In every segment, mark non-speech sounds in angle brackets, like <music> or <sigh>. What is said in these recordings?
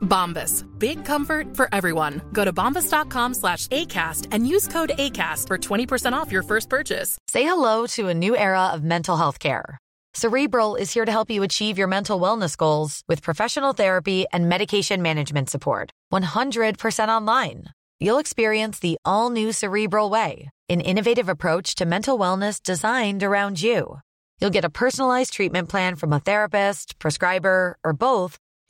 Bombas. Big comfort for everyone. Go to bombas.com slash ACAST and use code ACAST for 20% off your first purchase. Say hello to a new era of mental health care. Cerebral is here to help you achieve your mental wellness goals with professional therapy and medication management support. 100% online. You'll experience the all new Cerebral Way, an innovative approach to mental wellness designed around you. You'll get a personalized treatment plan from a therapist, prescriber, or both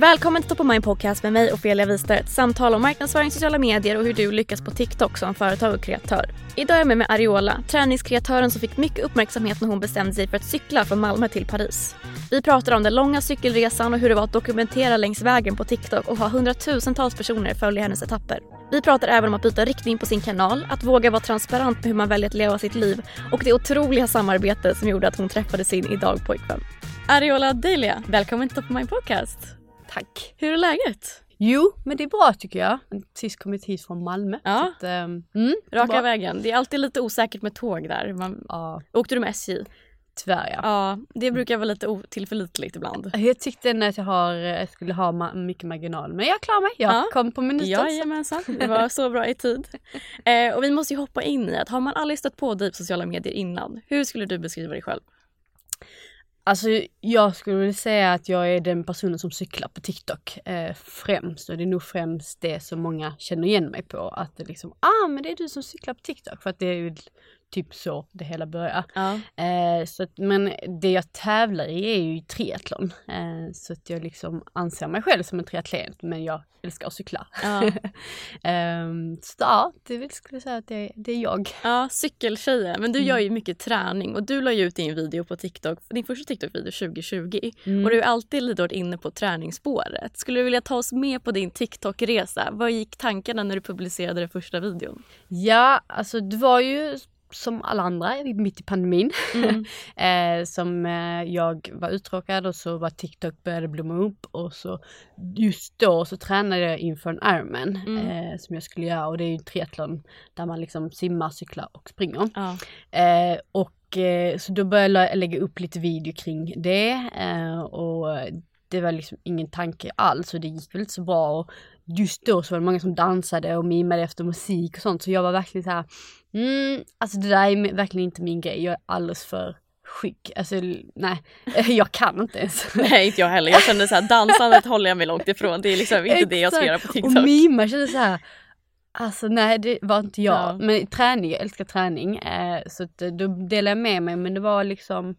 Välkommen till Top of Mind Podcast med mig Ofelia Wister. Ett samtal om marknadsföring, sociala medier och hur du lyckas på TikTok som företag och kreatör. Idag är jag med med Ariola, träningskreatören som fick mycket uppmärksamhet när hon bestämde sig för att cykla från Malmö till Paris. Vi pratar om den långa cykelresan och hur det var att dokumentera längs vägen på TikTok och ha hundratusentals personer följa hennes etapper. Vi pratar även om att byta riktning på sin kanal, att våga vara transparent med hur man väljer att leva sitt liv och det otroliga samarbete som gjorde att hon träffade sin idag pojkvän. Ariola Delia, välkommen till Top of Mind Podcast. Tack. Hur är läget? Jo, men det är bra tycker jag. Sist kommit hit från Malmö. Ja. Att, um, mm, Raka bra. vägen. Det är alltid lite osäkert med tåg där. Man, Ja, åkte du med SJ? tyvärr ja. Ja, det brukar vara lite otillförlitligt ibland. Jag tyckte att jag, har, jag skulle ha ma- mycket marginal, men jag klarar mig. Jag Ja. kom på minuten. Jajamensan, det var så bra i tid. Eh, och vi måste ju hoppa in i att har man aldrig stött på dig på sociala medier innan, hur skulle du beskriva dig själv? Alltså jag skulle vilja säga att jag är den personen som cyklar på TikTok eh, främst och det är nog främst det som många känner igen mig på. Att det liksom, ah men det är du som cyklar på TikTok för att det är ju typ så det hela börjar. Ja. Eh, så att, men det jag tävlar i är ju triathlon. Eh, så att jag liksom anser mig själv som en triatlet men jag älskar att cykla. Ja. <laughs> Ehm, så ja, det skulle jag säga att det, det är jag. Ja, cykeltjejen. Men du gör ju mycket träning och du la ju ut din video på TikTok, din första TikTok-video 2020. Mm. Och du är alltid lite varit inne på träningsspåret. Skulle du vilja ta oss med på din TikTok-resa? Vad gick tankarna när du publicerade den första videon? Ja, alltså det var ju som alla andra mitt i pandemin. Mm. <laughs> eh, som eh, jag var uttråkad och så var TikTok började blomma upp och så just då så tränade jag inför en Ironman Mm. eh, som jag skulle göra och det är ju triathlon där man liksom simmar, cyklar och springer. Ja. Eh, och eh, så då började jag lägga upp lite video kring det eh, och det var liksom ingen tanke alls och det gick väl inte så bra och just då så var det många som dansade och mimade efter musik och sånt så jag var verkligen så här, mm, alltså det där är verkligen inte min grej, jag är alldeles för skygg, alltså nej, <laughs> jag kan inte ens. <laughs> Nej, inte jag heller. Jag kände så här, dansandet håller jag mig långt ifrån. Det är liksom inte det jag ska göra på. TikTok. Och mima kände så här. Alltså nej det var inte jag. Ja. Men träning, jag älskar träning. Eh, så att, eh, då delade jag med mig men det var liksom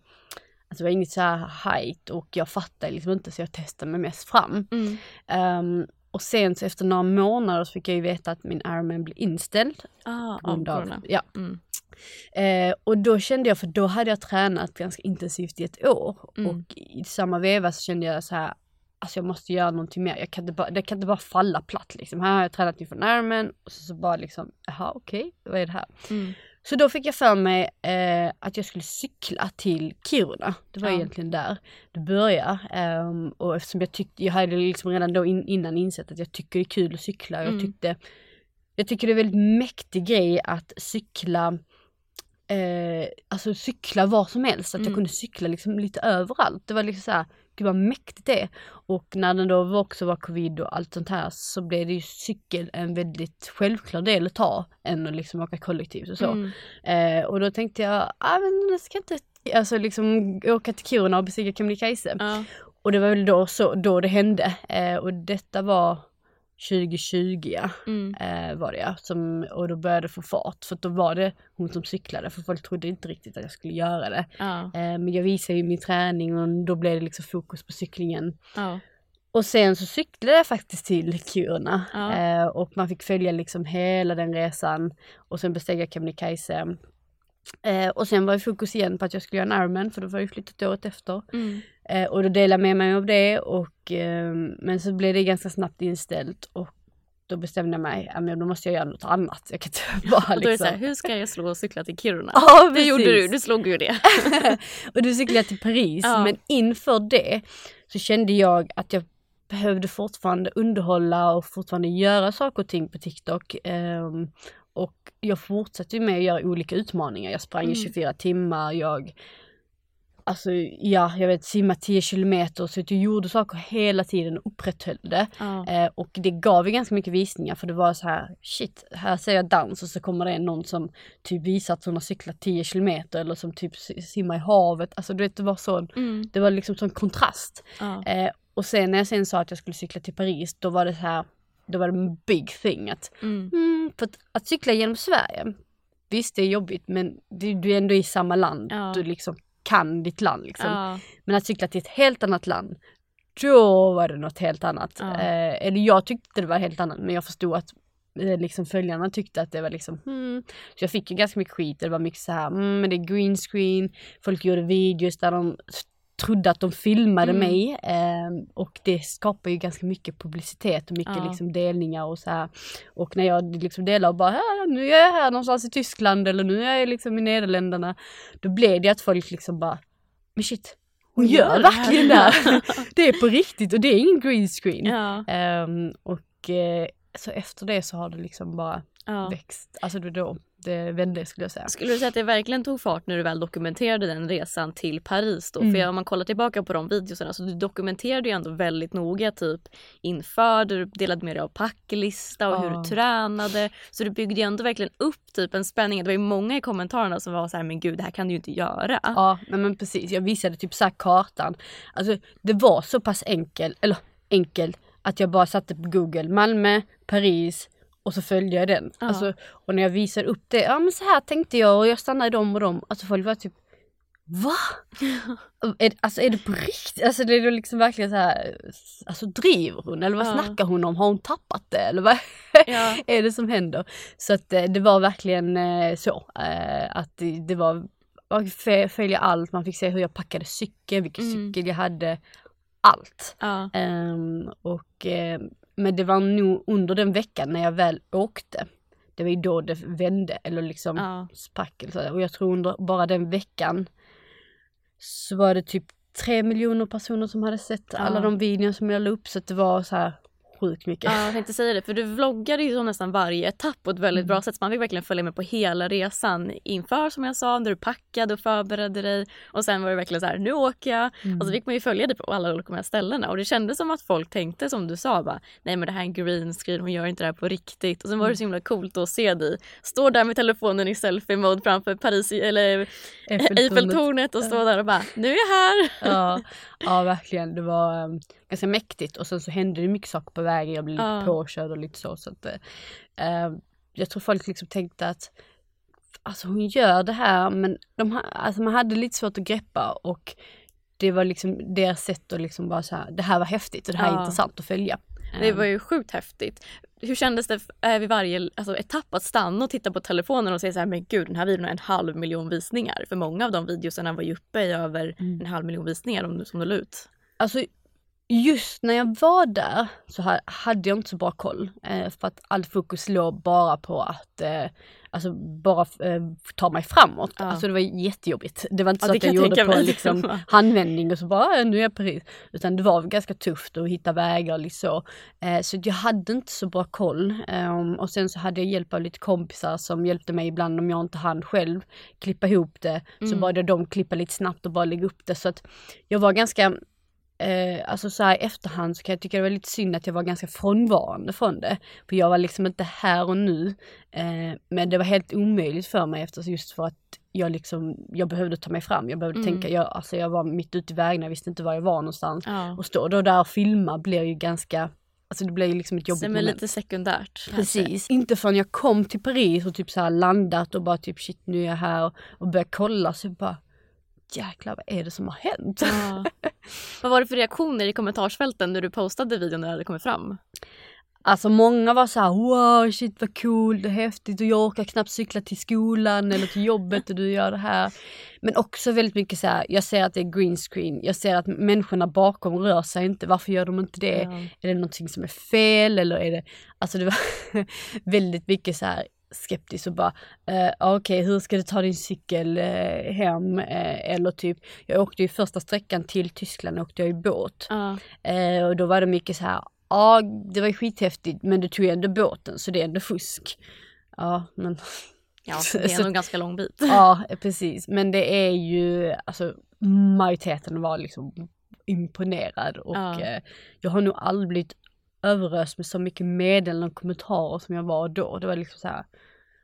Alltså det var inget så här height och jag fattade liksom inte så jag testade mig mest fram. Mm. Ehm, och sen så efter några månader så fick jag ju veta att min Ironman blev inställd. Ah, av corona. ja. Mm. Eh, och då kände jag, för då hade jag tränat ganska intensivt i ett år. Mm. Och i samma veva så kände jag så här, alltså jag måste göra någonting mer. Jag kan inte bara, det kan inte bara falla platt liksom. Här har jag tränat inför en Ironman och så, så bara liksom, jaha okej, vad är det här? Mm. Så då fick jag för mig eh, att jag skulle cykla till Kiruna. Det var Ja. egentligen där det började. Ehm, och eftersom jag tyckte, jag hade liksom redan då in, innan insett att jag tycker det är kul att cykla. Jag Mm. tyckte, jag tycker det är väldigt mäktig grej att cykla eh, alltså cykla var som helst, att jag Mm. kunde cykla liksom lite överallt. Det var liksom såhär, gud vad mäktigt det är. Och när det då också var covid och allt sånt här så blev det ju cykel en väldigt självklar del att ta än att liksom åka kollektivt och så. Mm. Eh, och då tänkte jag, ah, men jag ska inte alltså liksom åka till Kiruna och bestiga Kebnekaise. Ja. Och det var väl då, så, då det hände. Eh, och detta var 2020 ja, Mm. eh, var det ja. Som, och då började det få fart. För då var det hon som cyklade för folk trodde inte riktigt att jag skulle göra det. Ja. Eh, men jag visade ju min träning och då blev det liksom fokus på cyklingen. Ja. Och sen så cyklade jag faktiskt till Kiruna eh, och man fick följa liksom hela den resan och sen besteg jag Kebnekaise. Eh, och sen var ju fokus igen på att jag skulle göra en Ironman för då var jag flyttat året efter. Mm. Eh, och då delade jag med mig av det och eh, men så blev det ganska snabbt inställt och då bestämde jag mig, ja men då måste jag göra något annat. Jag kan inte <laughs> bara Och då är det liksom... så här, hur ska jag slå och cykla till Kiruna? Ja, det precis. gjorde du, du slog ju det. <laughs> och då cyklade till Paris. Ja. Men inför det så kände jag att jag behövde fortfarande underhålla och fortfarande göra saker och ting på TikTok. Ehm, och jag fortsatte med att göra olika utmaningar. Jag sprang i Mm. 24 timmar, jag Alltså ja, jag vet simma 10 kilometer så att jag gjorde saker hela tiden och upprätthöll det. Ja. Eh, och det gav ju ganska mycket visningar för det var så här, shit, här ser jag dans och så kommer det någon som typ visar att hon har cyklat 10 kilometer eller som typ si- simmar i havet. Alltså du vet, det var sån, Mm. det var liksom sån kontrast. Ja. Eh, och sen när jag sen sa att jag skulle cykla till Paris, då var det så här, då var det en big thing att, Mm. mm, för att, att cykla genom Sverige, visst det är jobbigt men du, du är ändå i samma land, Ja. du liksom kan ditt land liksom. Ja. Men att cykla till ett helt annat land, då var det något helt annat. Ja. Eh, eller jag tyckte det var helt annat men jag förstod att eh, liksom följarna tyckte att det var liksom hmm. Så jag fick ju ganska mycket skit, det var mycket så här, mm, men det är green screen, folk gjorde videos där de trodde att de filmade Mm. mig eh, och det skapar ju ganska mycket publicitet och mycket Ja. liksom delningar och så här. Och när jag liksom delar och bara, "Här, nu är jag här någonstans i Tyskland eller nu är jag liksom i Nederländerna. Då blev det att folk liksom bara, men shit, hon gör det verkligen det här." <laughs> det är på riktigt och det är ingen green screen. Ja. Ehm, och eh, så efter det så har det liksom bara Ja. växt. Alltså var då det vände skulle jag säga. Skulle du säga att det verkligen tog fart när du väl dokumenterade den resan till Paris då? Mm. För om man kollar tillbaka på de videorna så du dokumenterade ju ändå väldigt noga typ inför, du delade med dig av packlista och hur Ja. du tränade. Så du byggde ju ändå verkligen upp typ en spänning. Det var ju många i kommentarerna som var så här, men gud det här kan du ju inte göra. Ja men precis, jag visade typ så kartan. Alltså det var så pass enkel, eller enkel, att jag bara satte på google Malmö, Paris och så följde jag den. Ja. Alltså, och när jag visade upp det, ja men så här tänkte jag och jag stannade i dem och dem. Alltså folk var typ Va? <laughs> är, alltså är det på riktigt? Alltså det är liksom verkligen så här, alltså driver hon eller vad Ja. snackar hon om? Har hon tappat det eller vad Ja. <laughs> är det som händer? Så att eh, det var verkligen eh, så eh, att det, var, man fick följa allt, man fick se hur jag packade cykeln, vilken Mm. cykel jag hade, allt. Ja. Ehm, och, eh, men det var nog under den veckan när jag väl åkte, det var ju då det vände eller liksom Ja. sprack. Och jag tror under bara den veckan så var det typ tre miljoner personer som hade sett alla Ja. de videor som jag la upp så det var så här sjukt mycket. Ja, jag tänkte säga det, för du vloggade ju nästan varje etapp på ett väldigt Mm. bra sätt. Så man fick verkligen följa med på hela resan inför som jag sa, när du packade och förberedde dig. Och sen var det verkligen så här, nu åker jag. Mm. Och så fick man ju följa dig på alla olika ställena. Och det kändes som att folk tänkte som du sa, bara, nej men det här är en green screen, hon gör inte det här på riktigt. Och sen var Mm. det så himla coolt att se dig stå där med telefonen i selfie-mode framför Paris, eller Eiffeltornet och stå där och bara, nu är jag här. ja, <laughs> ja, verkligen. Det var um, ganska mäktigt och sen så hände det mycket saker på vägen. Jag blev lite Ja. påkörd och lite så. så att, eh, eh, jag tror folk liksom tänkte att alltså hon gör det här men de, alltså, man hade lite svårt att greppa och det var liksom deras sätt att liksom bara så här, det här var häftigt och det här är Ja. intressant att följa. Det Ehm, var ju sjukt häftigt. Hur kändes det eh, vid varje alltså, etapp att stanna och titta på telefonen och säga så här, men gud den här videon har en halv miljon visningar. För många av de videorna var ju uppe i över Mm. en halv miljon visningar om som du la ut. Alltså, just när jag var där så ha- hade jag inte så bra koll. Eh, för att all fokus låg bara på att eh, alltså bara eh, ta mig framåt. Ja. Alltså det var jättejobbigt. Det var inte Ja, så det att jag jag gjorde på liksom, <laughs> handvändning och så bara "Ah, nu är jag Paris. Utan det var ganska tufft att hitta vägar liksom. så. Eh, så jag hade inte så bra koll. Ehm, och sen så hade jag hjälp av lite kompisar som hjälpte mig ibland om jag inte hann själv klippa ihop det. Så Mm. bad jag dem klippa lite snabbt och bara lägga upp det. Så att jag var ganska Eh, alltså så här i efterhand så kan jag tycka det var lite synd att jag var ganska frånvarande från det. För jag var liksom inte här och nu. Eh, men det var helt omöjligt för mig eftersom just för att jag liksom, jag behövde ta mig fram. Jag behövde Mm. tänka, jag, alltså jag var mitt ute i vägen, jag visste inte var jag var någonstans. Ja. Och stå då där och filma blir ju ganska, alltså det blir ju liksom ett jobbigt Som är lite sekundärt. kanske. Precis. Inte förrän jag kom till Paris och typ så landat och bara typ shit nu är jag här och, och började kolla så bara jäklar vad är det som har hänt? Ja. <laughs> Vad var det för reaktioner i kommentarsfälten när du postade videon när det kommit fram? Alltså många var så här: wow shit vad cool, det är häftigt och jag orkar knappt cykla till skolan eller till jobbet och du gör det här. Men också väldigt mycket så här, jag ser att det är green screen, jag ser att människorna bakom rör sig inte, varför gör de inte det? Ja. Är det någonting som är fel eller är det, alltså det var <laughs> väldigt mycket så här skeptisk och bara eh, okej hur ska du ta din cykel eh, hem eh, eller typ jag åkte ju första sträckan till Tyskland åkte jag i båt Ja. eh, och då var det mycket så här ja det var skithäftigt men du tog ju ändå båten så det är ändå fusk. Ja men <laughs> ja, <laughs> det är nog en ganska lång bit. ja precis men det är ju alltså majoriteten var liksom imponerad och eh, jag har nog aldrig blivit överöst med så mycket meddelanden och kommentarer som jag var då. Det var liksom så här.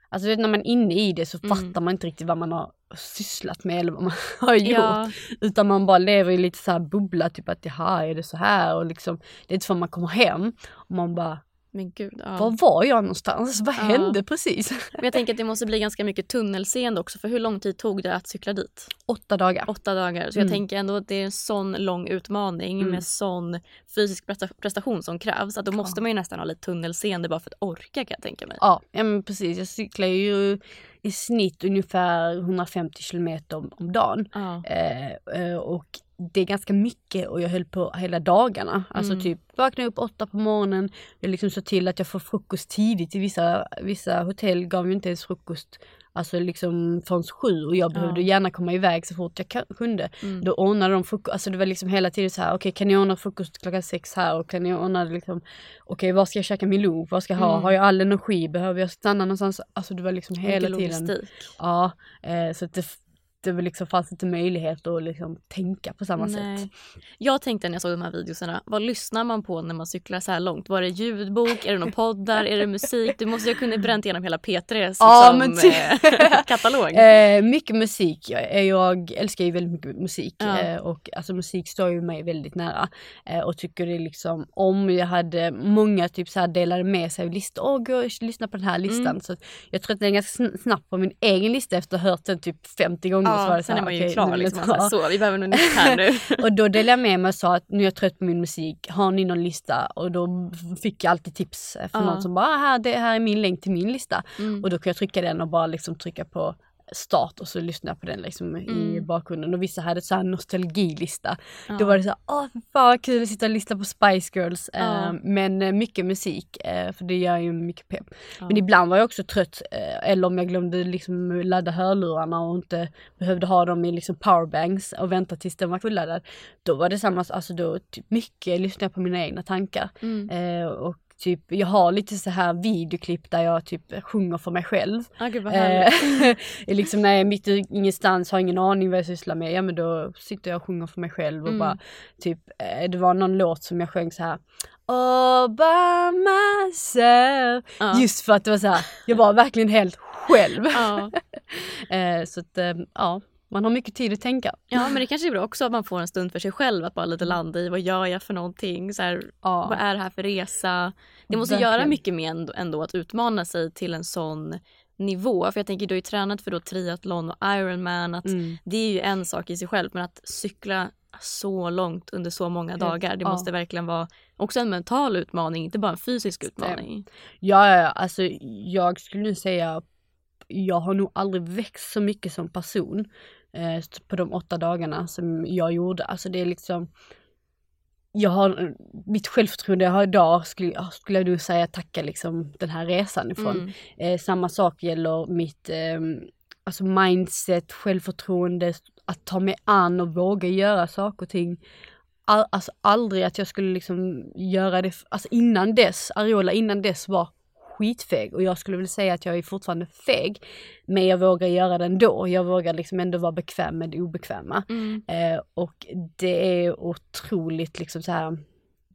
Alltså när man är inne i det så Mm. fattar man inte riktigt vad man har sysslat med eller vad man <laughs> har gjort. Ja, Utan man bara lever i lite så här bubbla, typ att jaha är det så här och liksom det är inte förrän man kommer hem och man bara men gud. Ja. var var jag någonstans? Vad Ja. hände precis? Men jag tänker att det måste bli ganska mycket tunnelseende också. För hur lång tid tog det att cykla dit? Åtta dagar. Åtta dagar. Så Mm. jag tänker ändå att det är en sån lång utmaning Mm. med sån fysisk presta- prestation som krävs. Att då måste man ju nästan ha lite tunnelseende bara för att orka kan jag tänka mig. Ja, ja men precis. Jag cyklar ju i snitt ungefär 150 kilometer om, om dagen. Ja. Eh, eh, och det är ganska mycket och jag höll på hela dagarna. Alltså Mm. typ vakna upp åtta på morgonen, jag liksom så till att jag får frukost tidigt. I vissa, vissa hotell gav ju inte ens frukost alltså liksom från sju och jag behövde Ja. gärna komma iväg så fort jag kunde. Mm. Då ordnade de frukost, alltså det var liksom hela tiden så här, okej kan ni ordna frukost klockan sex här och kan ni ordna liksom, okej var ska jag käka min lunch, vad ska jag ha, Mm. har jag all energi, behöver jag stanna någonstans? Alltså det var liksom hela Mycket tiden. logistik. Ja, eh, så att det, det liksom, fanns inte möjlighet att liksom tänka på samma Nej. sätt. Jag tänkte när jag såg de här videorna, vad lyssnar man på när man cyklar så här långt? Var det ljudbok? Är det någon poddar? Är det musik? Du måste ju ha kunnat bränt igenom hela P3s Ja, liksom, eh, <laughs> katalog. Eh, mycket musik. Jag, jag älskar ju väldigt mycket musik Ja. eh, och alltså musik står ju mig väldigt nära. Eh, och tycker det liksom, om jag hade, många typ så här delade med sig av listor, åh gå och lyssna på den här listan. Mm. Så jag tror att det är ganska sn- snabbt på min egen lista efter att ha hört den typ 50 gånger. Så var Ja, det så sen är man ju nu klar. Liksom. så, vi behöver något nytt här nu. <laughs> Och då delade jag med mig och sa att nu är jag trött på min musik, har ni någon lista? Och då fick jag alltid tips från Ja. någon som bara, "Ah, här, det här är min länk till min lista. Mm. Och då kan jag trycka den och bara liksom trycka på start och så lyssnar jag på den liksom i Mm. bakgrunden. Och vissa hade så här nostalgilista. Ja. Då var det så här, åh vad kul att sitta och lyssna på Spice Girls. Ja. Eh, men eh, mycket musik, eh, för det gör ju mycket pepp. Ja. Men ibland var jag också trött, eh, eller om jag glömde liksom ladda hörlurarna och inte behövde ha dem i liksom powerbanks och vänta tills den var fulladdad. Då var det samma, alltså då typ mycket lyssnade jag på mina egna tankar. Mm. Och typ, jag har lite så här videoklipp där jag typ sjunger för mig själv. Ah, gud vad Eh, <laughs> liksom när jag är mitt i ingenstans, har ingen aning vad jag sysslar med, ja men då sitter jag och sjunger för mig själv och Mm. bara typ, eh, det var någon låt som jag sjöng så här All by myself. Ja. Just för att det var så här, jag var verkligen helt själv. Ja. <laughs> Eh, så att ja, man har mycket tid att tänka. ja, men det kanske är bra också att man får en stund för sig själv att bara lite landa i vad gör jag för någonting? Så här, Ja. Vad är det här för resa? Det måste Verkligen. göra mycket med ändå, ändå att utmana sig till en sån nivå. För jag tänker du har ju tränat för då triathlon och Ironman. Att Mm. Det är ju en sak i sig själv men att cykla så långt under så många dagar. Det ja. måste verkligen vara också en mental utmaning, inte bara en fysisk utmaning. Ja, ja, ja, alltså jag skulle nu säga jag har nog aldrig växt så mycket som person eh, på de åtta dagarna som jag gjorde. Alltså det är liksom jag har, mitt självförtroende jag har idag skulle, skulle jag nog säga tacka liksom den här resan ifrån. Mm. Eh, samma sak gäller mitt eh, alltså mindset, självförtroende, att ta mig an och våga göra saker och ting. All, alltså aldrig att jag skulle liksom göra det, alltså innan dess, Ariola innan dess var skitfeg och jag skulle vilja säga att jag är fortfarande feg. Men jag vågar göra det ändå. Jag vågar liksom ändå vara bekväm med det obekväma. Mm. Eh, och det är otroligt liksom så här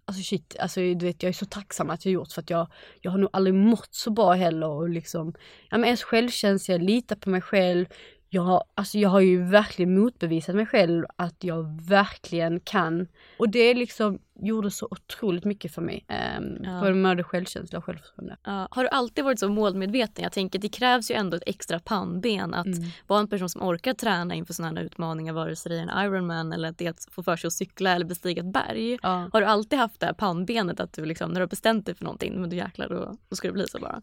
Alltså shit, alltså du vet jag är så tacksam att jag gjort för att jag, jag har nog aldrig mått så bra heller och liksom, ja men ens självkänsla, jag litar på mig själv. Jag har, alltså jag har ju verkligen motbevisat mig själv att jag verkligen kan. Och det liksom gjorde så otroligt mycket för mig. Um, Ja. Både med självkänsla och självförtroende. Ja, har du alltid varit så målmedveten? Jag tänker det krävs ju ändå ett extra pannben att Mm. vara en person som orkar träna inför sådana här utmaningar vare sig det är en Ironman eller att det är att få för sig att cykla eller bestiga ett berg. Ja. Har du alltid haft det här pannbenet att du liksom, när du har bestämt dig för någonting, men du jäklar då, då ska det bli så bara?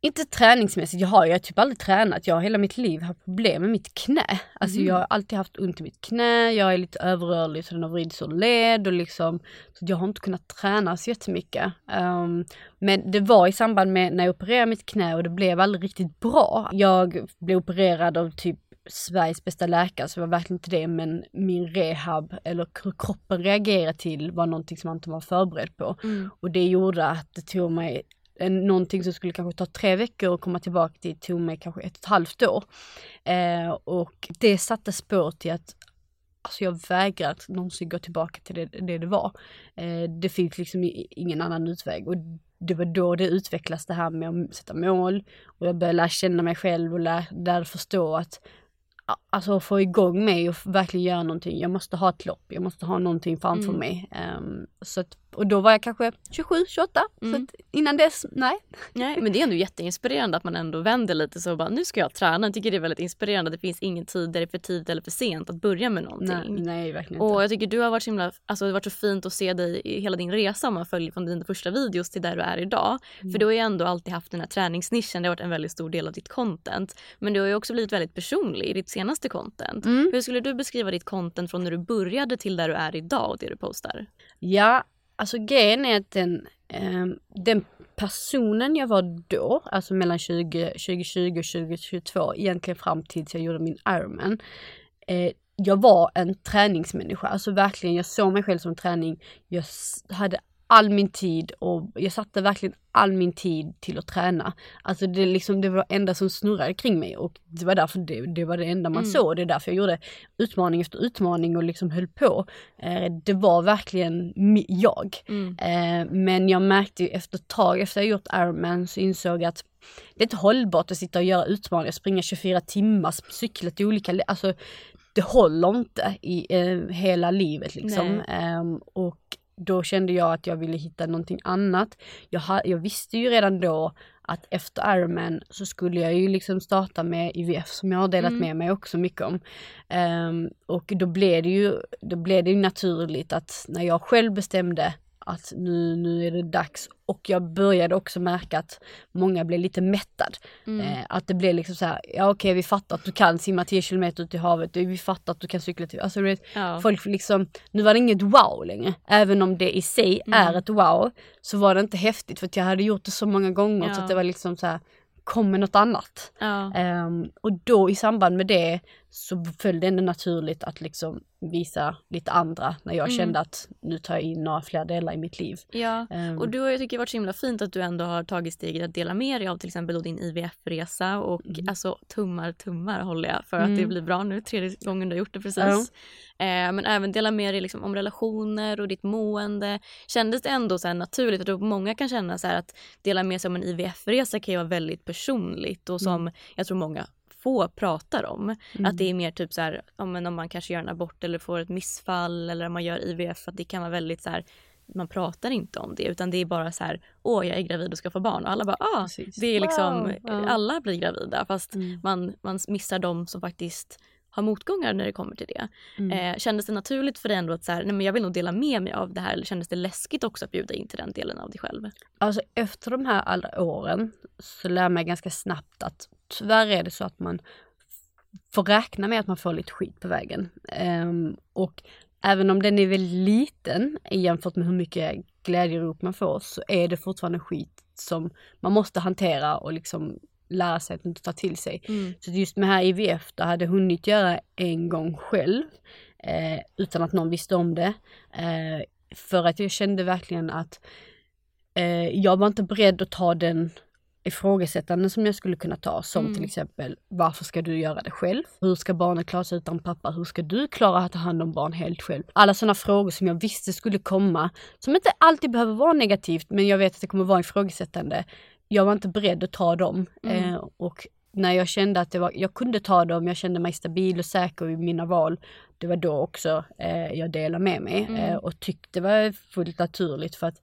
Inte träningsmässigt, jag har ju typ aldrig tränat. Jag har hela mitt liv haft problem med mitt knä. Alltså Mhm. jag har alltid haft ont i mitt knä, jag är lite överrörlig så den har vridits ur led och liksom, så jag har inte kunnat träna så jättemycket. Um, men det var i samband med när jag opererade mitt knä och det blev aldrig riktigt bra. Jag blev opererad av typ Sveriges bästa läkare, så det var verkligen inte det, men min rehab, eller hur kroppen reagerade till, var någonting som man inte var förberedd på. Och det gjorde att det tog mig någonting som skulle kanske ta tre veckor att komma tillbaka till, tog mig kanske ett och ett halvt år. Eh, och det satte spår till att Alltså jag vägrar att någonsin gå tillbaka till det det, det var. Eh, det finns liksom ingen annan utväg. Och det var då det utvecklas det här med att sätta mål. Och jag började lära känna mig själv och lära, lära förstå att Alltså få igång mig och verkligen göra någonting. Jag måste ha ett lopp, jag måste ha någonting framför Mm. mig. Ehm, så att, och då var jag kanske 27, 28. Så Mm. att innan dess, nej. Nej, <laughs> men det är ändå jätteinspirerande att man ändå vänder lite så och bara nu ska jag träna. Jag tycker det är väldigt inspirerande. Det finns ingen tid där det är för tidigt eller för sent att börja med någonting. Nej, nej verkligen Och inte. jag tycker du har varit så himla, alltså det har varit så fint att se dig i hela din resa om man följer från dina första videos till där du är idag. Mm. För du har ju ändå alltid haft den här träningsnischen, det har varit en väldigt stor del av ditt content. Men du har ju också blivit väldigt personlig i ditt senaste content. Mm. Hur skulle du beskriva ditt content från när du började till där du är idag och det du postar? Ja, alltså grejen är att den, eh, den personen jag var då, alltså mellan 20, 2020 och 2022, egentligen fram tills jag gjorde min Ironman. Eh, jag var en träningsmänniska, alltså verkligen, jag såg mig själv som träning. Jag hade all min tid och jag satte verkligen all min tid till att träna. Alltså det, liksom, det var det enda som snurrade kring mig och det var därför det, det var det enda man Mm. såg. Det är därför jag gjorde utmaning efter utmaning och liksom höll på. Eh, det var verkligen jag. Mm. Eh, men jag märkte ju efter ett tag, efter jag gjort Ironman så insåg jag att det är inte hållbart att sitta och göra utmaningar, springa 24 timmar, cykla till olika, alltså det håller inte i eh, hela livet liksom. Ehm, och då kände jag att jag ville hitta någonting annat. Jag, ha, jag visste ju redan då att efter Ironman så skulle jag ju liksom starta med IVF som jag har delat Mm. med mig också mycket om. Ehm, och då blev det ju, då blev det ju naturligt att när jag själv bestämde att nu, nu är det dags och jag började också märka att många blev lite mättad. Mm. Eh, att det blev liksom så här, ja okej vi fattar att du kan simma 10 km ut i havet, vi fattar att du kan cykla till, alltså vet, Ja. folk liksom, nu var det inget wow längre. Även om det i sig Mm. är ett wow, så var det inte häftigt för jag hade gjort det så många gånger så Ja. att det var liksom så här, kom med något annat. Ja. Ehm, och då i samband med det så föll det ändå naturligt att liksom visa lite andra när jag Mm. kände att nu tar jag in några fler delar i mitt liv. Ja, Ehm, och du har ju tycker jag varit så himla fint att du ändå har tagit steget att dela med dig av till exempel din IVF-resa och alltså tummar, tummar håller jag för att Mm. det blir bra nu, tredje gången du har gjort det precis. Eh, men även dela med dig liksom om relationer och ditt mående. Kändes det ändå så naturligt, jag tror många kan känna så att dela med sig om en IVF-resa kan ju vara väldigt personligt och som jag tror många få pratar om. Att det är mer typ så här, om, om man kanske gör en abort eller får ett missfall eller om man gör IVF, att det kan vara väldigt så här man pratar inte om det utan det är bara så här, åh jag är gravid och ska få barn och alla bara, ah, Precis. det är liksom, Wow, alla blir gravida fast Mm. man, man missar de som faktiskt har motgångar när det kommer till det. Mm. Eh, kändes det naturligt för dig ändå att så här, nej, men jag vill nog dela med mig av det här eller kändes det läskigt också att bjuda in till den delen av dig själv? Alltså efter de här alla åren så lär man ganska snabbt att tyvärr är det så att man får räkna med att man får lite skit på vägen. Ehm, och även om den är väldigt liten jämfört med hur mycket glädjerop man får så är det fortfarande skit som man måste hantera och liksom lära sig att ta till sig. Mm. Så just med här IVF, då hade jag hunnit göra en gång själv eh, utan att någon visste om det. Eh, för att jag kände verkligen att eh, jag var inte beredd att ta den ifrågasättanden som jag skulle kunna ta som Mm. till exempel varför ska du göra det själv? Hur ska barnet klara sig utan pappa? Hur ska du klara att ta hand om barn helt själv? Alla sådana frågor som jag visste skulle komma som inte alltid behöver vara negativt men jag vet att det kommer vara ifrågasättande. Jag var inte beredd att ta dem Mm. eh, och när jag kände att var, jag kunde ta dem, jag kände mig stabil och säker i mina val. Det var då också eh, jag delade med mig Mm. eh, och tyckte det var fullt naturligt för att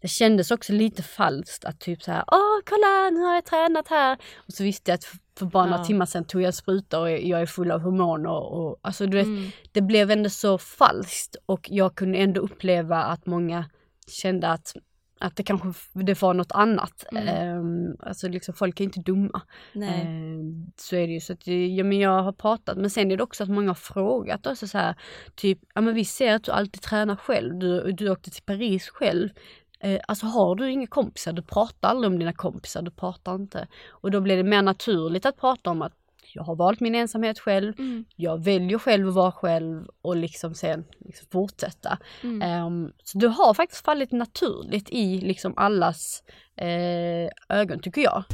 det kändes också lite falskt att typ så här, åh kolla nu har jag tränat här. Och så visste jag att för bara några Ja. timmar sedan tog jag sprutor och jag är full av hormoner och alltså du vet, Mm. det blev ändå så falskt och jag kunde ändå uppleva att många kände att att det kanske det var något annat. Mm. Ehm, alltså liksom folk är inte dumma. Nej. Ehm, så är det ju så att det- ja, men jag har pratat men sen är det också att många har frågat också så här typ ja men vi ser att du alltid tränar själv, du, du åkte till Paris själv. Eh, alltså har du inga kompisar, du pratar aldrig om dina kompisar, du pratar inte. Och då blir det mer naturligt att prata om att jag har valt min ensamhet själv, Mm. jag väljer själv att vara själv och liksom sen liksom fortsätta. Mm. Ehm, så det har faktiskt fallit naturligt i liksom allas eh, ögon tycker jag.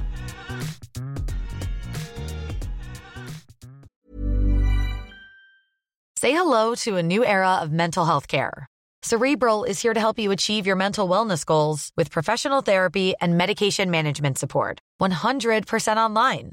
Say hello to a new era of mental health care. Cerebral is here to help you achieve your mental wellness goals with professional therapy and medication management support. 100% online.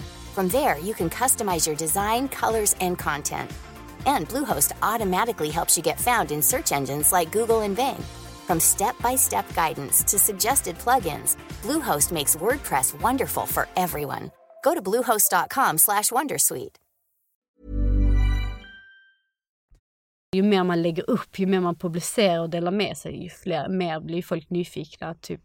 From there, you can customize your design, colors, and content. And Bluehost automatically helps you get found in search engines like Google and Bing. From step-by-step guidance to suggested plugins, Bluehost makes WordPress wonderful for everyone. Go to bluehost.com/wondersuite. Ju mer man lägger upp, ju mer man publicerar och delar med sig, ju fler, mer blir folk nyfikna. Typ,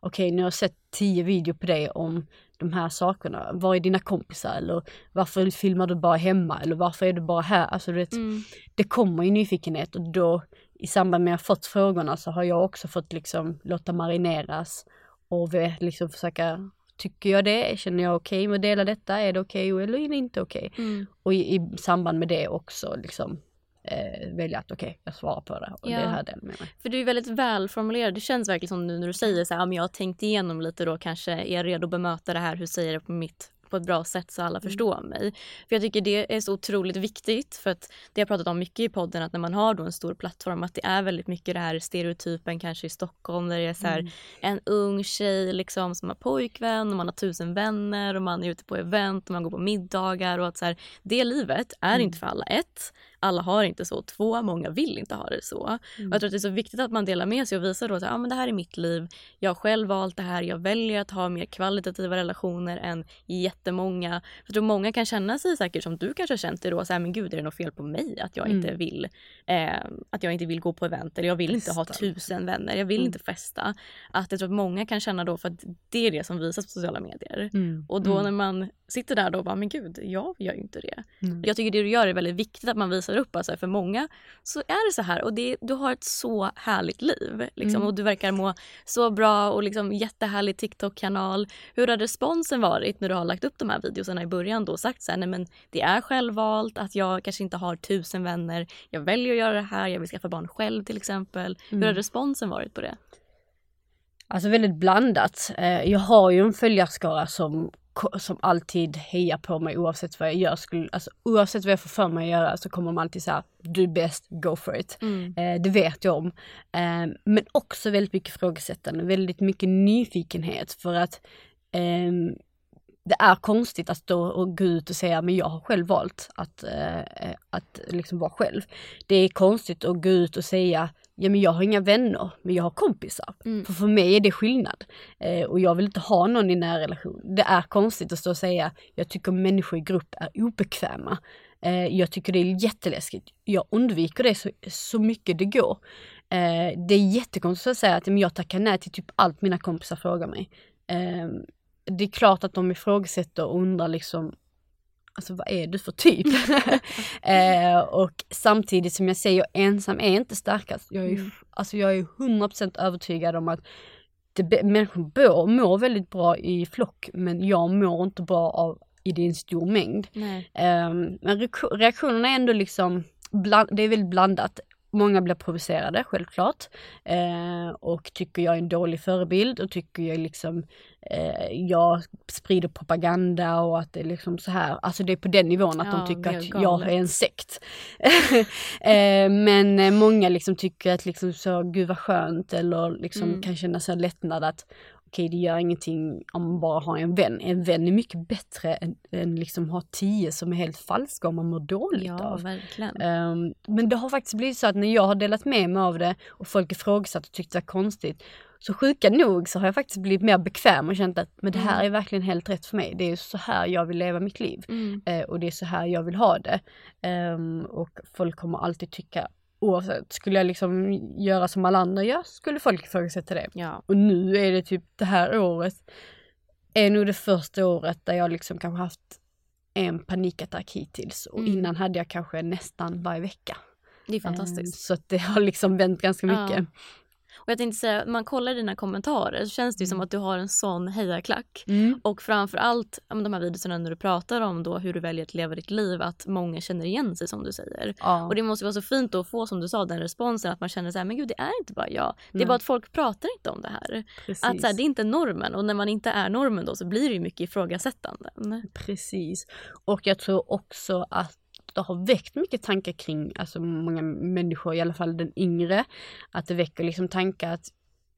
okej nu har jag sett tio videor på dig om de här sakerna. Var är dina kompisar? Eller varför filmar du bara hemma? Eller varför är du bara här? Alltså du vet, Mm. det kommer ju nyfikenhet och då i samband med att jag fått frågorna så har jag också fått liksom låta marineras och vi liksom försöka Tycker jag det? Känner jag okej med att dela detta? Är det okej eller är det inte okej? Mm. Och i, i samband med det också liksom eh, välja att okej, jag svarar på det och Ja. det här delen med mig. För du är väldigt välformulerad. Det känns verkligen som nu när du säger så här, ja, men jag har tänkt igenom lite då kanske är jag redo att bemöta det här, hur säger jag det på mitt på ett bra sätt så alla förstår mig. För jag tycker det är så otroligt viktigt för att det har pratat om mycket i podden att när man har då en stor plattform att det är väldigt mycket det här stereotypen kanske i Stockholm där det är så här en ung tjej liksom som har pojkvän och man har tusen vänner och man är ute på event och man går på middagar och att så här, det livet är inte för alla. Ett, alla har inte så. Två, många vill inte ha det så. Och jag tror att det är så viktigt att man delar med sig och visar då att men det här är mitt liv. Jag har själv valt det här. Jag väljer att ha mer kvalitativa relationer än jättemånga. Jag tror många kan känna sig säkert som du kanske har känt det då. Så här, men gud, är det något fel på mig att jag inte vill eh, att jag inte vill gå på event eller jag vill inte ha tusen vänner. Jag vill inte festa. Att jag tror att många kan känna då för att det är det som visas på sociala medier. Mm. Och då när man sitter där då och bara, men gud, jag gör ju inte det. Mm. Jag tycker det du gör är väldigt viktigt att man visar upp. Alltså, för många så är det så här och det, du har ett så härligt liv. Liksom, Mm. Och du verkar må så bra och liksom jättehärlig TikTok-kanal. Hur har responsen varit när du har lagt upp de här videorna i början då och sagt så här, nej men det är självvalt att jag kanske inte har tusen vänner. Jag väljer att göra det här, jag vill skaffa barn själv till exempel. Hur Mm. har responsen varit på det? Alltså väldigt blandat. Eh, jag har ju en följarskara som, som alltid hejar på mig oavsett vad jag gör. Skulle, alltså, oavsett vad jag får för mig att göra så kommer de alltid säga du är bäst, go for it. Mm. Eh, det vet jag om. Eh, men också väldigt mycket frågesättande, väldigt mycket nyfikenhet för att ehm, det är konstigt att stå och gå ut och säga men jag har själv valt att, eh, att liksom vara själv. Det är konstigt att gå ut och säga ja men jag har inga vänner men jag har kompisar. Mm. För för mig är det skillnad. Eh, och jag vill inte ha någon i nära relation. Det är konstigt att stå och säga jag tycker människor i grupp är obekväma. Eh, jag tycker det är jätteläskigt. Jag undviker det så, så mycket det går. Eh, det är jättekonstigt att säga att men jag tackar nej till typ allt mina kompisar frågar mig. Eh, det är klart att de ifrågasätter och undrar liksom Alltså vad är du för typ? <laughs> eh, och samtidigt som jag säger, ensam är inte starkast. Jag är, Mm. alltså jag är 100% övertygad om att det, människor mår, mår väldigt bra i flock men jag mår inte bra av i en stor mängd. Ehm, men reaktion- reaktionerna är ändå liksom, bland, det är väldigt blandat. Många blir provocerade, självklart. Eh, och tycker jag är en dålig förebild och tycker jag liksom, eh, jag sprider propaganda och att det är liksom så här. Alltså det är på den nivån att Ja, de tycker att galet. jag är en sekt. <laughs> eh, men eh, många liksom tycker att liksom så, gud vad skönt eller liksom Mm. kan känna sig lättnad att okej det gör ingenting om man bara har en vän. En vän är mycket bättre än, än liksom ha tio som är helt falska om man mår dåligt Ja, av. verkligen. Ehm, men det har faktiskt blivit så att när jag har delat med mig av det och folk ifrågasatt och tyckt det var konstigt så sjuka nog så har jag faktiskt blivit mer bekväm och känt att men det här är verkligen helt rätt för mig. Det är så här jag vill leva mitt liv Mm. Eh, och det är så här jag vill ha det. Ehm, och folk kommer alltid tycka oavsett, skulle jag liksom göra som alla andra gör skulle folk ifrågasätta det. Ja. Och nu är det typ det här året är nog det första året där jag liksom kanske haft en panikattack hittills och Mm. innan hade jag kanske nästan varje vecka. Det är fantastiskt. Så att det har liksom vänt ganska Ja. Och jag tänkte säga, när man kollar dina kommentarer så känns det ju som att du har en sån hejarklack. Mm. Och framförallt de här videorna när du pratar om då hur du väljer att leva ditt liv, att många känner igen sig som du säger. Ja. Och det måste vara så fint att få som du sa den responsen att man känner så här, men gud det är inte bara jag. Det är Nej. bara att folk pratar inte om det här. Precis. Att så här, det är inte normen och när man inte är normen då så blir det ju mycket ifrågasättanden. Precis. Och jag tror också att det har väckt mycket tankar kring, alltså många människor, i alla fall den yngre, att det väcker liksom tankar att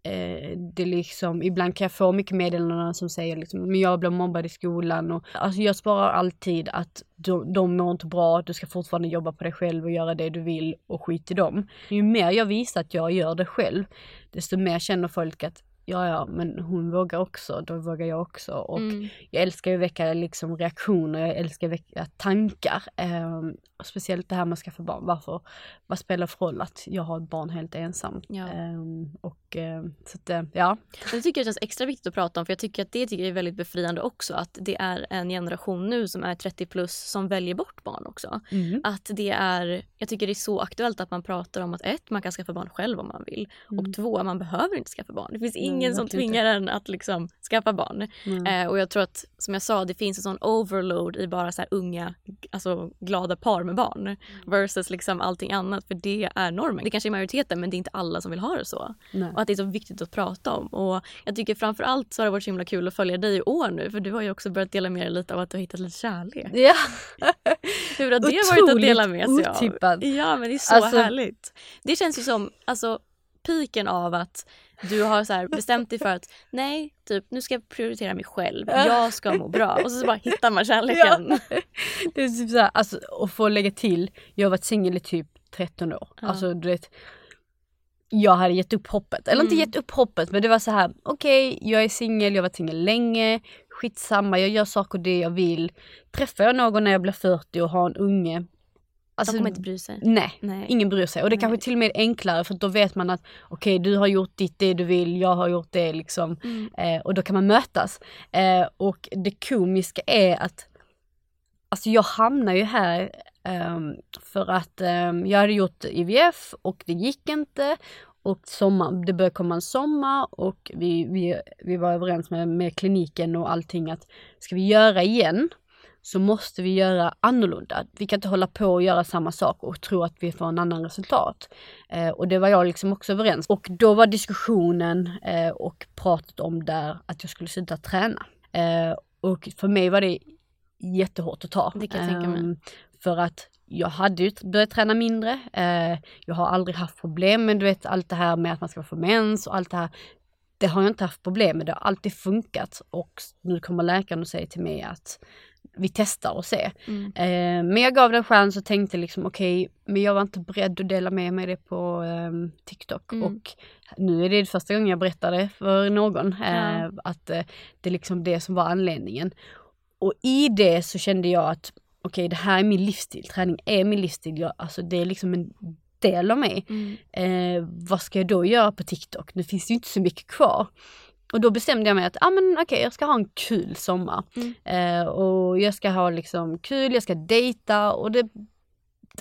eh, det liksom, ibland kan jag få mycket meddelanden som säger liksom, men jag blev mobbad i skolan och alltså jag sparar alltid att de, de mår inte bra, du ska fortfarande jobba på dig själv och göra det du vill och skit i dem. Ju mer jag visar att jag gör det själv, desto mer känner folk att ja, ja, men hon vågar också, då vågar jag också. Och Mm. jag älskar ju att väcka liksom reaktioner, jag älskar att väcka tankar. Och speciellt det här med att skaffa barn. Varför? Vad spelar för roll att jag har ett barn helt ensam? Ja. Ehm, och ehm, så att, eh, ja. Det tycker jag känns extra viktigt att prata om för jag tycker att det tycker jag är väldigt befriande också att det är en generation nu som är 30 plus som väljer bort barn också. Att det är, jag tycker det är så aktuellt att man pratar om att ett, man kan skaffa barn själv om man vill och två, man behöver inte skaffa barn. Det finns ingen som verkligen tvingar en att liksom skaffa barn. Eh, och jag tror att som jag sa, det finns en sån overload i bara så här unga, alltså glada par med barn versus liksom allting annat för det är normen. Det kanske är majoriteten men det är inte alla som vill ha det så. Nej. Och att det är så viktigt att prata om. Och jag tycker framförallt så har det varit så himla kul att följa dig i år nu för du har ju också börjat dela med dig lite av att du har hittat lite kärlek. Ja. <laughs> Hur har det varit att dela med sig av? otippat. Ja men det är så Alltså- härligt. Det känns ju som alltså piken av att du har så här bestämt dig för att nej, typ nu ska jag prioritera mig själv. Jag ska må bra. Och så, så bara hittar man kärleken. Det är typ såhär, alltså och få lägga till, jag har varit singel i typ 13 år. Ja. Alltså du vet, jag hade gett upp hoppet. Eller inte Mm. gett upp hoppet men det var så här: okej jag är singel, jag har varit singel länge, skitsamma, jag gör saker det jag vill. Träffar jag någon när jag blir 40 och har en unge, alltså, De kommer inte bry sig. Nej, Nej. ingen bryr sig. Och det Nej. kanske till och med är enklare för då vet man att okej du har gjort ditt, det du vill, jag har gjort det liksom. Mm. Eh, och då kan man mötas. Eh, och det komiska är att alltså jag hamnar ju här ehm, för att ehm, jag hade gjort IVF och det gick inte. Och sommar, det började komma en sommar och vi, vi, vi var överens med, med kliniken och allting att ska vi göra igen så måste vi göra annorlunda. Vi kan inte hålla på och göra samma sak och tro att vi får en annan resultat. Eh, och det var jag liksom också överens Och då var diskussionen eh, och pratet om där att jag skulle sluta träna. Eh, och för mig var det jättehårt att ta. Det kan jag tänka mig. Ehm, för att jag hade ju börjat träna mindre. Eh, jag har aldrig haft problem med du vet allt det här med att man ska få mens och allt det här. Det har jag inte haft problem med, det har alltid funkat och nu kommer läkaren och säger till mig att vi testar och ser. Mm. Eh, men jag gav det en chans och tänkte liksom okej, okay, men jag var inte beredd att dela med mig det på eh, TikTok. Mm. Och nu är det första gången jag berättar det för någon, eh, Ja. att eh, det är liksom det som var anledningen. Och i det så kände jag att okej, det här är min livsstil, träning är min livsstil, jag, alltså det är liksom en del av mig. Mm. Eh, vad ska jag då göra på TikTok? Nu finns det ju inte så mycket kvar. Och då bestämde jag mig att, ah, men okej jag ska ha en kul sommar. Mm. Eh, och jag ska ha liksom kul, jag ska dejta och det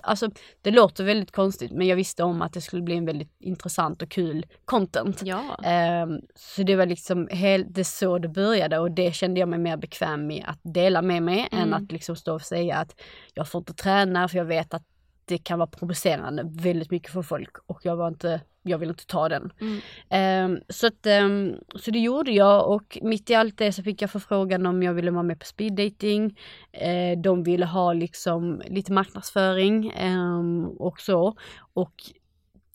Alltså det låter väldigt konstigt men jag visste om att det skulle bli en väldigt intressant och kul content. Ja. Ehm, så det var liksom helt, det så det började och det kände jag mig mer bekväm med att dela med mig än Mm. att liksom stå och säga att jag får inte träna för jag vet att det kan vara provocerande väldigt mycket för folk och jag var inte, jag vill inte ta den. Mm. Ehm, så, att, ehm, så det gjorde jag och mitt i allt det så fick jag förfrågan om jag ville vara med på speed dating. Eh, de ville ha liksom lite marknadsföring ehm, och så. Och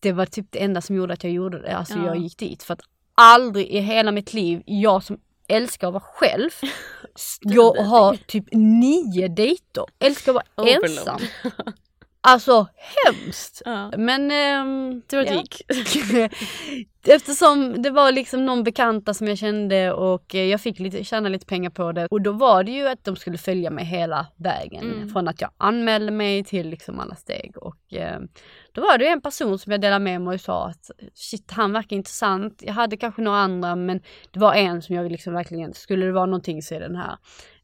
det var typ det enda som gjorde att jag gjorde det, alltså Ja. jag gick dit. För att aldrig i hela mitt liv, jag som älskar att vara själv, <laughs> jag har typ nio dejter, älskar att vara ensam. <laughs> Alltså hemskt! Ja. Men... ehm, Tur att det ja. <laughs> Eftersom det var liksom någon bekanta som jag kände och jag fick lite, tjäna lite pengar på det. Och då var det ju att de skulle följa mig hela vägen. Mm. Från att jag anmälde mig till liksom alla steg. Och eh, då var det ju en person som jag delade med mig och sa att shit han verkar intressant. Jag hade kanske några andra men det var en som jag liksom verkligen, skulle det vara någonting så är den här.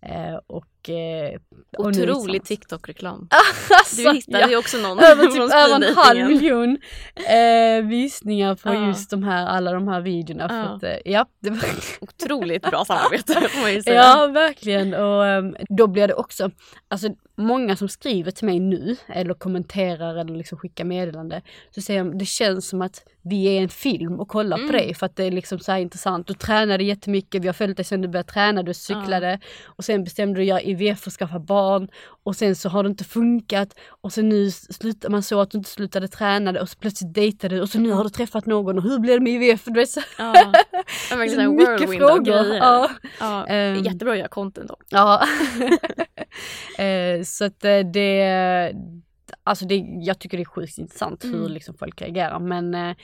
Eh, och, eh, Otrolig. TikTok-reklam. <laughs> Alltså, Du hittade ja. ju också någon över <laughs> typ över en halv miljon eh, visningar på Ja. just de här, alla de här videorna. För Ja. att, eh, ja, det var, Otroligt bra samarbete <laughs> får man ju säga. ja, verkligen. Och ehm, då blir det också, alltså många som skriver till mig nu eller kommenterar eller liksom skickar meddelande så säger de det känns som att vi är en film och kollar Mm. på dig för att det är liksom så här intressant. Du tränade jättemycket, vi har följt dig sedan du började träna, du cyklade och sen bestämde du dig göra IVF och skaffa barn och sen så har det inte funkat och sen nu slutar man så att du inte slutade träna och så plötsligt dejtade du och så nu har du träffat någon och hur blev det med IVF? Du vet, så, Ja. Så <laughs> mycket frågor. Ja. Ja, Ehm. jättebra att göra content då. Ja. <laughs> eh, så att eh, det, alltså det, jag tycker det är sjukt intressant hur Mm. liksom folk reagerar men eh,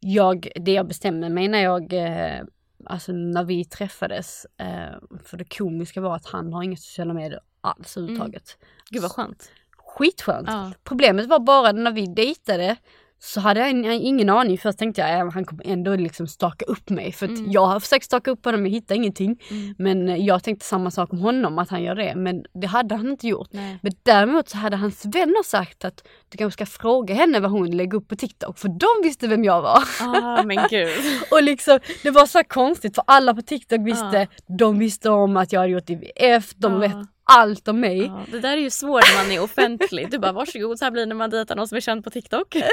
jag, det jag bestämde mig när jag, eh, alltså när vi träffades, eh, för det komiska var att han har inga sociala medier alls överhuvudtaget. Gud vad skönt. Skitskönt. Ja. Problemet var bara när vi dejtade så hade jag in- ingen aning. Först tänkte jag att han kommer ändå liksom staka upp mig. För Mm. jag har försökt staka upp honom men hittade ingenting. Mm. Men eh, jag tänkte samma sak om honom, att han gör det. Men det hade han inte gjort. Nej. Men däremot så hade hans vänner sagt att du kanske ska fråga henne vad hon lägger upp på TikTok. För de visste vem jag var. Ah, men gud. <laughs> Och liksom, det var så konstigt för alla på TikTok visste, Ja. de visste om att jag hade gjort IVF, de Ja. vet allt om mig. Ja, det där är ju svårt när man är offentlig. Du bara varsågod, så här blir det när man dejtar någon som är känd på TikTok. <laughs>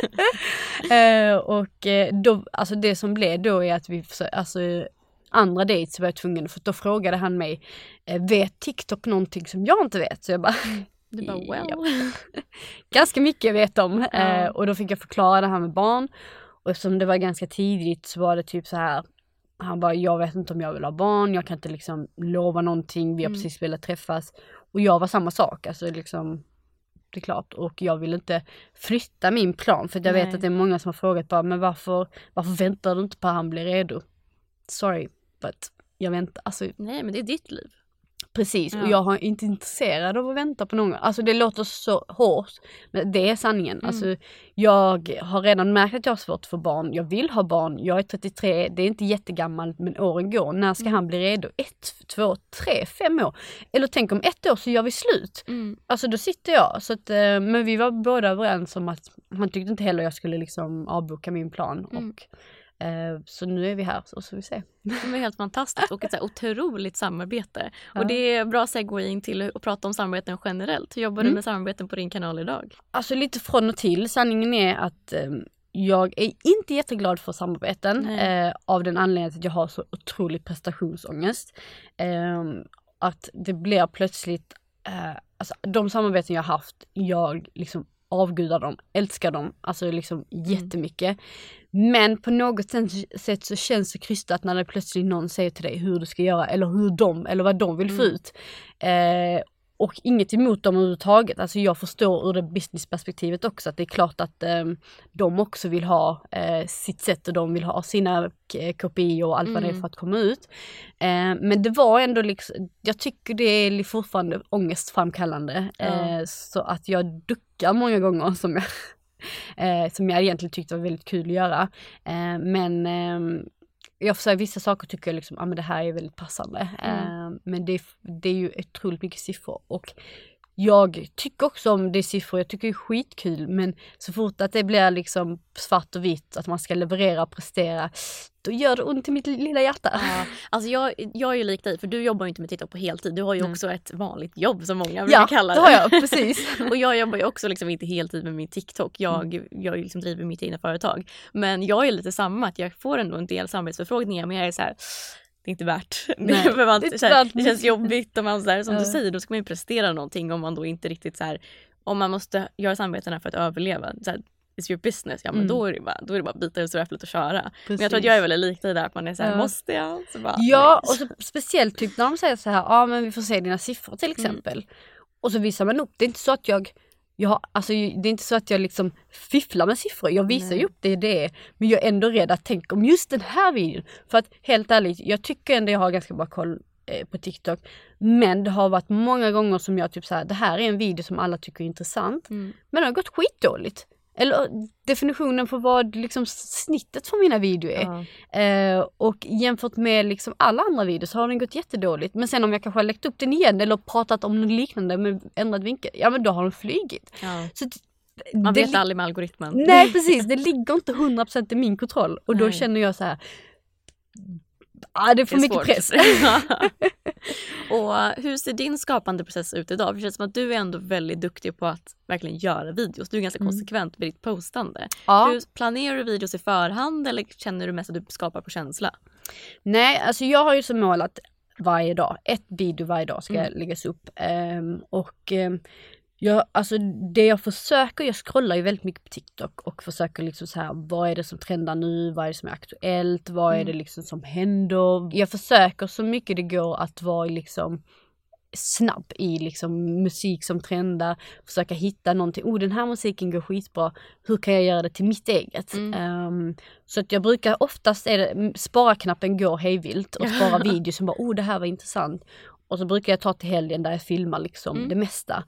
Eh, och eh, då, alltså det som blev då är att vi, alltså andra dates var jag tvungen, för då frågade han mig, eh, vet TikTok någonting som jag inte vet? Så jag bara, Du bara well. Ja. <laughs> ganska mycket vet de. Ja. Och då fick jag förklara det här med barn. Och eftersom det var ganska tidigt så var det typ så här han bara, jag vet inte om jag vill ha barn, jag kan inte liksom lova någonting, vi har Mm. precis velat träffas. Och jag var samma sak, alltså liksom, det är klart. Och jag vill inte flytta min plan, för jag vet Nej. att det är många som har frågat bara, men varför, varför väntar du inte på att han blir redo? Sorry, but jag väntar, alltså Nej men det är ditt liv. Precis, Ja. och jag är inte intresserad av att vänta på någon. Alltså det låter så hårt, men det är sanningen. Mm. Alltså, jag har redan märkt att jag har svårt att få barn. Jag vill ha barn, jag är 33, det är inte jättegammalt men åren går. När ska Mm. han bli redo? Ett, två, tre, fem år? Eller tänk om ett år så gör vi slut. Mm. Alltså då sitter jag. Så att, eh, men vi var båda överens om att han tyckte inte heller jag skulle liksom avboka min plan. Mm. Och, så nu är vi här så får vi se. Det är helt fantastiskt och ett så otroligt samarbete. <laughs> Och det är bra segway in till att prata om samarbeten generellt. Hur jobbar du med samarbeten på din kanal idag? Alltså lite från och till. Sanningen är att eh, jag är inte jätteglad för samarbeten eh, av den anledningen att jag har så otrolig prestationsångest. Eh, att det blir plötsligt, eh, alltså de samarbeten jag haft, jag liksom avgudar dem, älskar dem, alltså liksom jättemycket. Men på något sätt så känns det krystat när det plötsligt någon säger till dig hur du ska göra eller hur de, eller vad de vill få ut. Eh, och inget emot dem överhuvudtaget. Alltså jag förstår ur det businessperspektivet också att det är klart att eh, de också vill ha eh, sitt sätt och de vill ha sina KPI och allt vad det är för att komma ut. Eh, men det var ändå liksom, jag tycker det är fortfarande ångestframkallande. Eh, så att jag duckar många gånger som jag, <laughs> eh, som jag egentligen tyckte var väldigt kul att göra. Eh, men ehm, jag får säga vissa saker tycker jag liksom, ja men det här är väldigt passande. Mm. Uh, men det, det är ju otroligt mycket siffror och jag tycker också om det siffror, jag tycker det är skitkul men så fort att det blir liksom svart och vitt, att man ska leverera och prestera, då gör det ont i mitt lilla hjärta. Ja, alltså jag, jag är ju lik dig för du jobbar ju inte med TikTok på heltid. Du har ju mm. också ett vanligt jobb som många brukar ja, kalla det. Ja, det har jag. Precis. <laughs> och jag jobbar ju också liksom inte heltid med min TikTok. Jag, mm. jag liksom driver mitt egna företag. Men jag är lite samma, att jag får ändå en del samarbetsförfrågningar men jag är så här, det är inte värt. <laughs> Nej, för man, det, här, det känns jobbigt och man så här, som du säger, då ska man ju prestera någonting om man då inte riktigt så här, om man måste göra samarbetena för att överleva. Så här, it's your business, ja men mm. då, är det bara, då är det bara bita ut äpplet och köra. Precis. Men jag tror att jag är väldigt lik dig där att man är såhär, ja. måste jag? Så bara, ja och så, speciellt typ när de säger så här, ja ah, men vi får se dina siffror till mm. exempel. Mm. Och så visar man upp, det är inte så att jag jag, alltså, det är inte så att jag liksom fifflar med siffror, jag visar Nej. ju upp det det är. Men jag är ändå rädd att tänka om just den här videon. För att helt ärligt, jag tycker ändå jag har ganska bra koll eh, på TikTok. Men det har varit många gånger som jag typ såhär, det här är en video som alla tycker är intressant. Mm. Men det har gått skitdåligt. Eller definitionen på vad liksom snittet för mina videor är. Ja. Eh, och jämfört med liksom alla andra videor så har den gått jättedåligt. Men sen om jag kanske har läckt upp den igen eller pratat om något liknande med ändrad vinkel, ja men då har den flygit. Ja. Så Man vet aldrig med algoritmen. Nej <laughs> precis, det ligger inte 100% i min kontroll och då Nej. känner jag så här ah, det är för det är mycket press. <laughs> <laughs> och hur ser din skapande process ut idag? det känns som att du är ändå väldigt duktig på att verkligen göra videos. Du är ganska mm. konsekvent med ditt postande. Ja. Hur, planerar du videos i förhand eller känner du mest att du skapar på känsla? Nej, alltså jag har ju som mål att varje dag, ett video varje dag ska mm. läggas upp. Um, och um, jag, alltså det jag försöker, jag scrollar ju väldigt mycket på TikTok och försöker liksom så här, vad är det som trendar nu, vad är det som är aktuellt, vad är det mm. liksom som händer. Jag försöker så mycket det går att vara liksom snabb i liksom musik som trendar, försöka hitta någonting, oh den här musiken går skitbra, hur kan jag göra det till mitt eget? Mm. Um, så att jag brukar oftast, är det, spara-knappen går hejvilt och <laughs> spara videos som bara, oh det här var intressant. Och så brukar jag ta till helgen där jag filmar liksom mm. det mesta.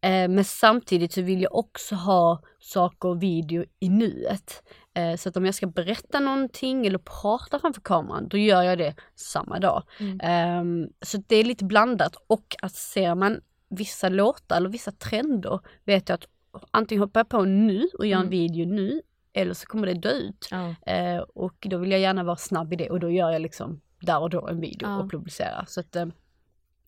Eh, men samtidigt så vill jag också ha saker och video i nuet. Eh, så att om jag ska berätta någonting eller prata framför kameran, då gör jag det samma dag. Mm. Eh, så det är lite blandat och att ser man vissa låtar eller vissa trender vet jag att antingen hoppar jag på nu och gör en mm. video nu eller så kommer det dö ut. Ja. Eh, och då vill jag gärna vara snabb i det och då gör jag liksom där och då en video ja. och publicerar. Så att, eh,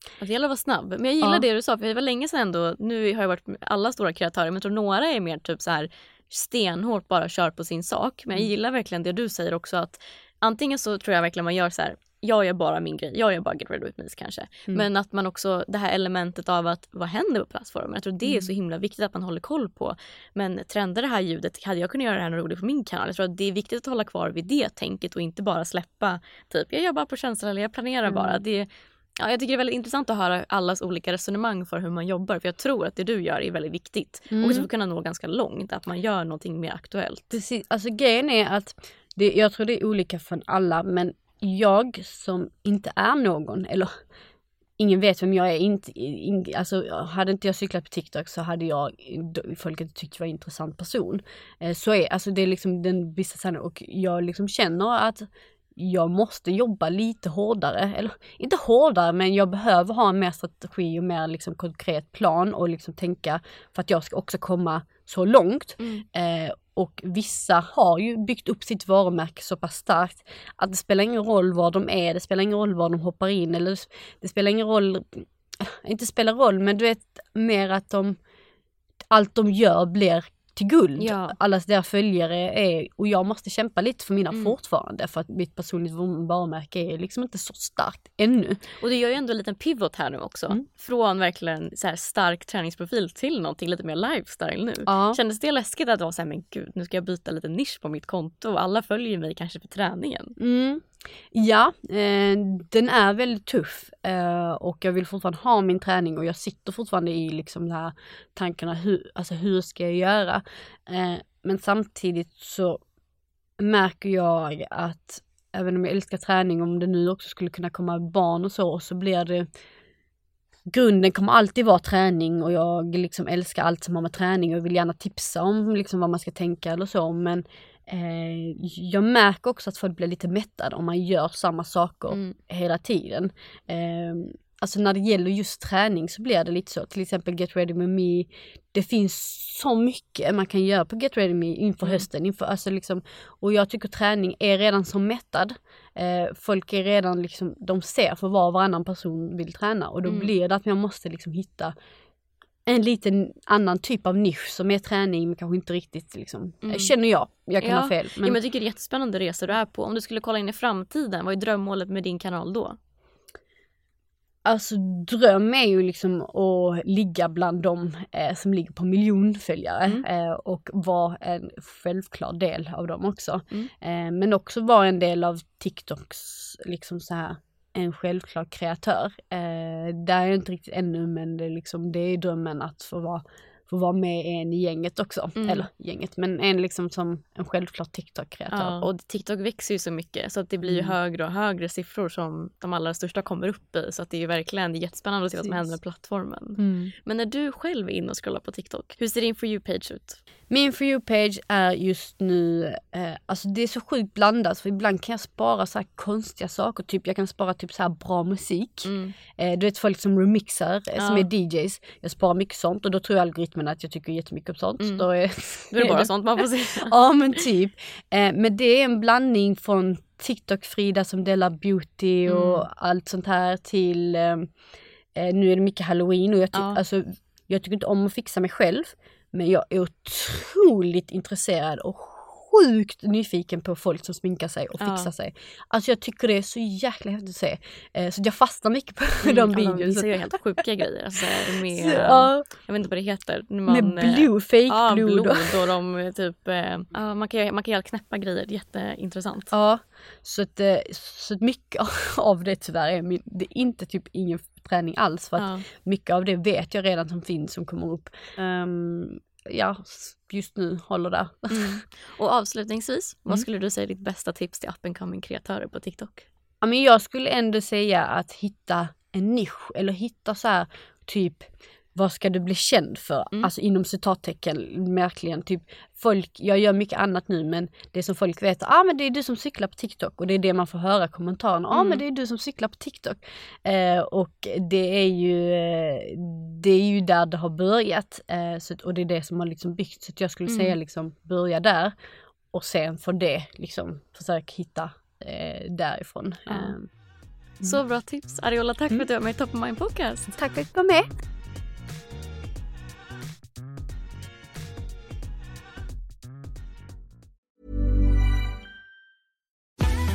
Alltså, det gäller att vara snabb. Men jag gillar ja. det du sa, för det var länge sedan ändå, nu har jag varit alla stora kreatörer, men jag tror några är mer typ så här stenhårt bara kör på sin sak. Men jag mm. gillar verkligen det du säger också att antingen så tror jag verkligen man gör så här jag gör bara min grej, jag gör bara Get Ready With Me's kanske. Mm. Men att man också, det här elementet av att vad händer på plattformen? Jag tror det är mm. så himla viktigt att man håller koll på. Men trendar det här ljudet, hade jag kunnat göra det här roligt på min kanal? Jag tror att det är viktigt att hålla kvar vid det tänket och inte bara släppa typ jag gör bara på känsla eller jag planerar mm. bara. Det, Ja, jag tycker det är väldigt intressant att höra allas olika resonemang för hur man jobbar. För jag tror att det du gör är väldigt viktigt. Mm. Och för att kunna nå ganska långt. Att man gör någonting mer aktuellt. Precis, alltså grejen är att det, jag tror det är olika för alla. Men jag som inte är någon, eller ingen vet vem jag är. Inte, in, alltså, hade inte jag cyklat på TikTok så hade jag folk inte tyckt jag var en intressant person. Eh, så är, alltså det är liksom den vissa sanningen och jag liksom känner att jag måste jobba lite hårdare, eller inte hårdare men jag behöver ha en mer strategi och mer liksom konkret plan och liksom tänka för att jag ska också komma så långt. Mm. Eh, och vissa har ju byggt upp sitt varumärke så pass starkt att det spelar ingen roll var de är, det spelar ingen roll var de hoppar in eller det spelar ingen roll, inte spelar roll men du vet mer att de, allt de gör blir till guld. Ja. Allas deras följare är, och jag måste kämpa lite för mina Mm. fortfarande för att mitt personligt varumärke är liksom inte så starkt ännu. Och du gör ju ändå en liten pivot här nu också. Mm. Från verkligen så här stark träningsprofil till någonting lite mer lifestyle nu. Ja. Kändes det läskigt att vara så här, men gud nu ska jag byta lite nisch på mitt konto och alla följer mig kanske för träningen. Mm. Ja, eh, den är väldigt tuff eh, och jag vill fortfarande ha min träning och jag sitter fortfarande i liksom de här tankarna, hur, alltså hur ska jag göra? Eh, men samtidigt så märker jag att även om jag älskar träning, om det nu också skulle kunna komma barn och så, så blir det Grunden kommer alltid vara träning och jag liksom älskar allt som har med träning och vill gärna tipsa om liksom vad man ska tänka eller så men Eh, jag märker också att folk blir lite mättade om man gör samma saker Mm. hela tiden. Eh, alltså när det gäller just träning så blir det lite så, till exempel Get Ready With Me. Det finns så mycket man kan göra på Get Ready With Me inför Mm. hösten. Inför, alltså liksom, och jag tycker träning är redan så mättad. Eh, folk är redan liksom, de ser för var och varannan person vill träna och då Mm. blir det att man måste liksom hitta en liten annan typ av nisch som är träning men kanske inte riktigt liksom, Mm. känner jag. Jag kan Ja. ha fel. Men... Ja, men jag tycker det är jättespännande resa du är på. Om du skulle kolla in i framtiden, vad är drömmålet med din kanal då? Alltså dröm är ju liksom att ligga bland de eh, som ligger på miljonföljare Mm. eh, och vara en självklar del av dem också. Mm. Eh, men också vara en del av TikToks, liksom så här en självklar kreatör. Eh, där är jag inte riktigt ännu men det är, liksom, det är drömmen att få vara, få vara med en i gänget också. Mm. Eller gänget, men en liksom som en självklar TikTok-kreatör. Ja, och TikTok växer ju så mycket så att det blir ju Mm. högre och högre siffror som de allra största kommer upp i. Så att det är ju verkligen det är jättespännande att se vad som händer med plattformen. Mm. Men när du själv är inne och scrollar på TikTok, hur ser din For You-page ut? Min For You-page är just nu, eh, alltså det är så sjukt blandat för ibland kan jag spara så här konstiga saker, typ jag kan spara typ så här bra musik. Mm. Eh, du vet folk som remixar, eh, som är DJs. Jag sparar mycket sånt och då tror jag algoritmen att jag tycker jättemycket om sånt. Mm. Då är, Då är det bara <laughs> sånt man får se. <laughs> Ja men typ. Eh, men det är en blandning från TikTok-Frida som delar beauty och Mm. allt sånt här till, eh, eh, nu är det mycket halloween och jag, ty- Ja. alltså, jag tycker inte om att fixa mig själv. Men jag är otroligt intresserad och sjukt nyfiken på folk som sminkar sig och Ja. fixar sig. Alltså jag tycker det är så jäkla häftigt att se. Eh, så jag fastnar mycket på de Mm, videorna. De visar ju helt sjuka grejer. Alltså, med, Så, <laughs> ja, Jag vet inte vad det heter. Man, med eh, blod, fake Ja, blod. blod och- de eh, typ, ja, man kan, man kan göra knäppa grejer, jätteintressant. Ja, så att, så att mycket <laughs> av det tyvärr är, min, det är inte typ ingen träning alls för att Ja. mycket av det vet jag redan som finns som kommer upp. Ehm, ja, just nu håller där. Mm. <laughs> Och avslutningsvis, Mm. vad skulle du säga är ditt bästa tips till up coming kreatörer på TikTok? Ja, men jag skulle ändå säga att hitta en nisch eller hitta så här typ vad ska du bli känd för? Mm. Alltså inom citattecken, verkligen. Typ folk, jag gör mycket annat nu men det som folk vet, ah men det är du som cyklar på TikTok och det är det man får höra i kommentarerna, ah Mm. men det är du som cyklar på TikTok. Eh, och det är ju, eh, det är ju där det har börjat eh, så, och det är det som har liksom byggt. Så jag skulle Mm. säga liksom börja där och sen från det liksom försök hitta eh, därifrån. Ja. Eh, Så bra tips. Ariola, tack Mm. för att du var med i Top of Mind Podcast. Tack för att du var med.